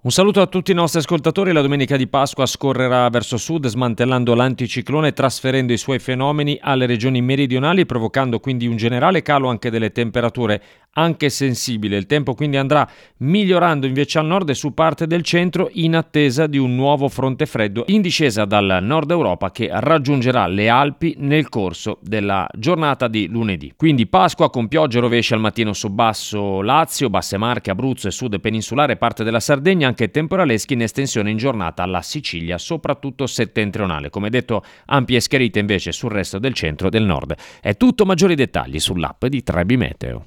Un saluto a tutti i nostri ascoltatori. La domenica di Pasqua scorrerà verso sud smantellando l'anticiclone e trasferendo i suoi fenomeni alle regioni meridionali, provocando quindi un generale calo anche delle temperature anche sensibile. Il tempo quindi andrà migliorando invece al nord e su parte del centro in attesa di un nuovo fronte freddo in discesa dal nord Europa che raggiungerà le Alpi nel corso della giornata di lunedì. Quindi Pasqua con piogge e rovesci al mattino su basso Lazio, basse Marche, Abruzzo e sud peninsulare parte della Sardegna, anche temporaleschi in estensione in giornata alla Sicilia, soprattutto settentrionale. Come detto, ampie schiarite invece sul resto del centro e del nord. È tutto maggiori dettagli sull'app di Trebi Meteo.